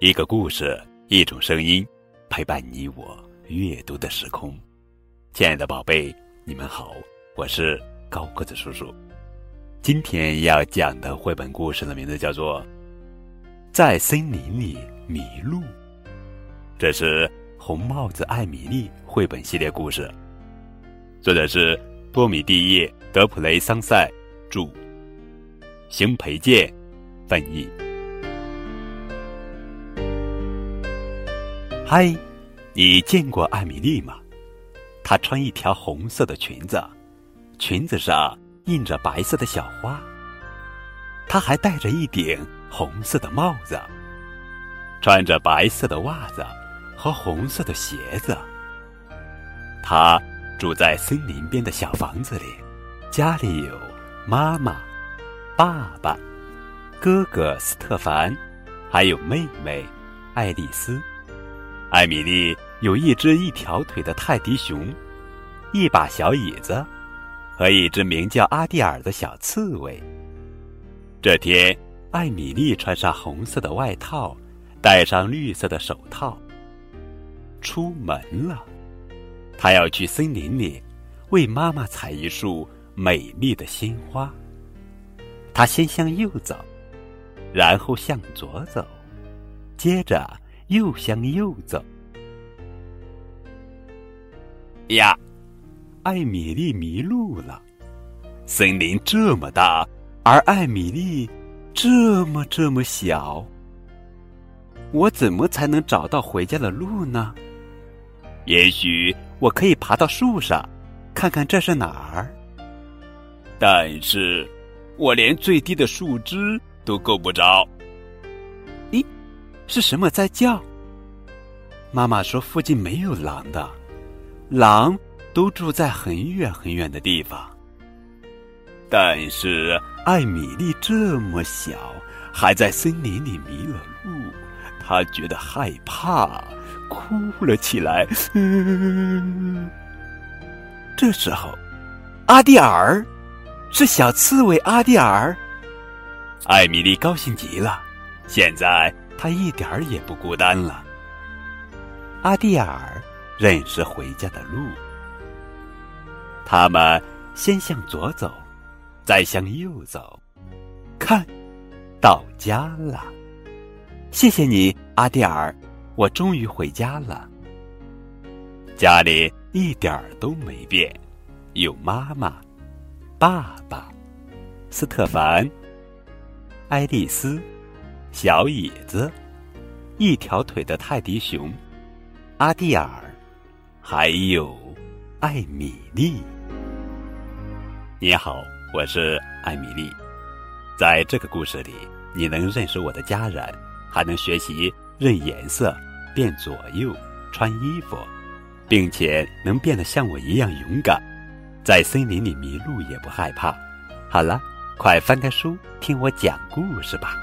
一个故事，一种声音，陪伴你我阅读的时空。亲爱的宝贝，你们好，我是高个子叔叔。今天要讲的绘本故事的名字叫做《在森林里迷路》，这是红帽子艾米丽绘本系列故事，作者是多米蒂叶·德普雷桑塞著，邢培建翻译。嗨，你见过艾米丽吗？她穿一条红色的裙子，裙子上印着白色的小花。她还戴着一顶红色的帽子，穿着白色的袜子和红色的鞋子。她住在森林边的小房子里，家里有妈妈、爸爸、哥哥斯特凡，还有妹妹爱丽丝。艾米丽有一只一条腿的泰迪熊，一把小椅子，和一只名叫阿蒂尔的小刺猬。这天，艾米丽穿上红色的外套，戴上绿色的手套，出门了。她要去森林里，为妈妈采一束美丽的鲜花。她先向右走，然后向左走，接着。又向右走。呀，艾米丽迷路了。森林这么大，而艾米丽这么这么小。我怎么才能找到回家的路呢？也许我可以爬到树上，看看这是哪儿。但是，我连最低的树枝都够不着。是什么在叫？妈妈说附近没有狼的，狼都住在很远很远的地方。但是艾米丽这么小，还在森林里迷了路，她觉得害怕，哭了起来。这时候，阿蒂尔，是小刺猬阿蒂尔。艾米丽高兴极了，现在。他一点儿也不孤单了。阿蒂尔认识回家的路。他们先向左走，再向右走，看，到家了。谢谢你，阿蒂尔，我终于回家了。家里一点儿都没变，有妈妈、爸爸、斯特凡、爱丽丝。小椅子，一条腿的泰迪熊，阿蒂尔，还有艾米丽。你好，我是艾米丽。在这个故事里，你能认识我的家人，还能学习认颜色、变左右、穿衣服，并且能变得像我一样勇敢，在森林里迷路也不害怕。好了，快翻开书，听我讲故事吧。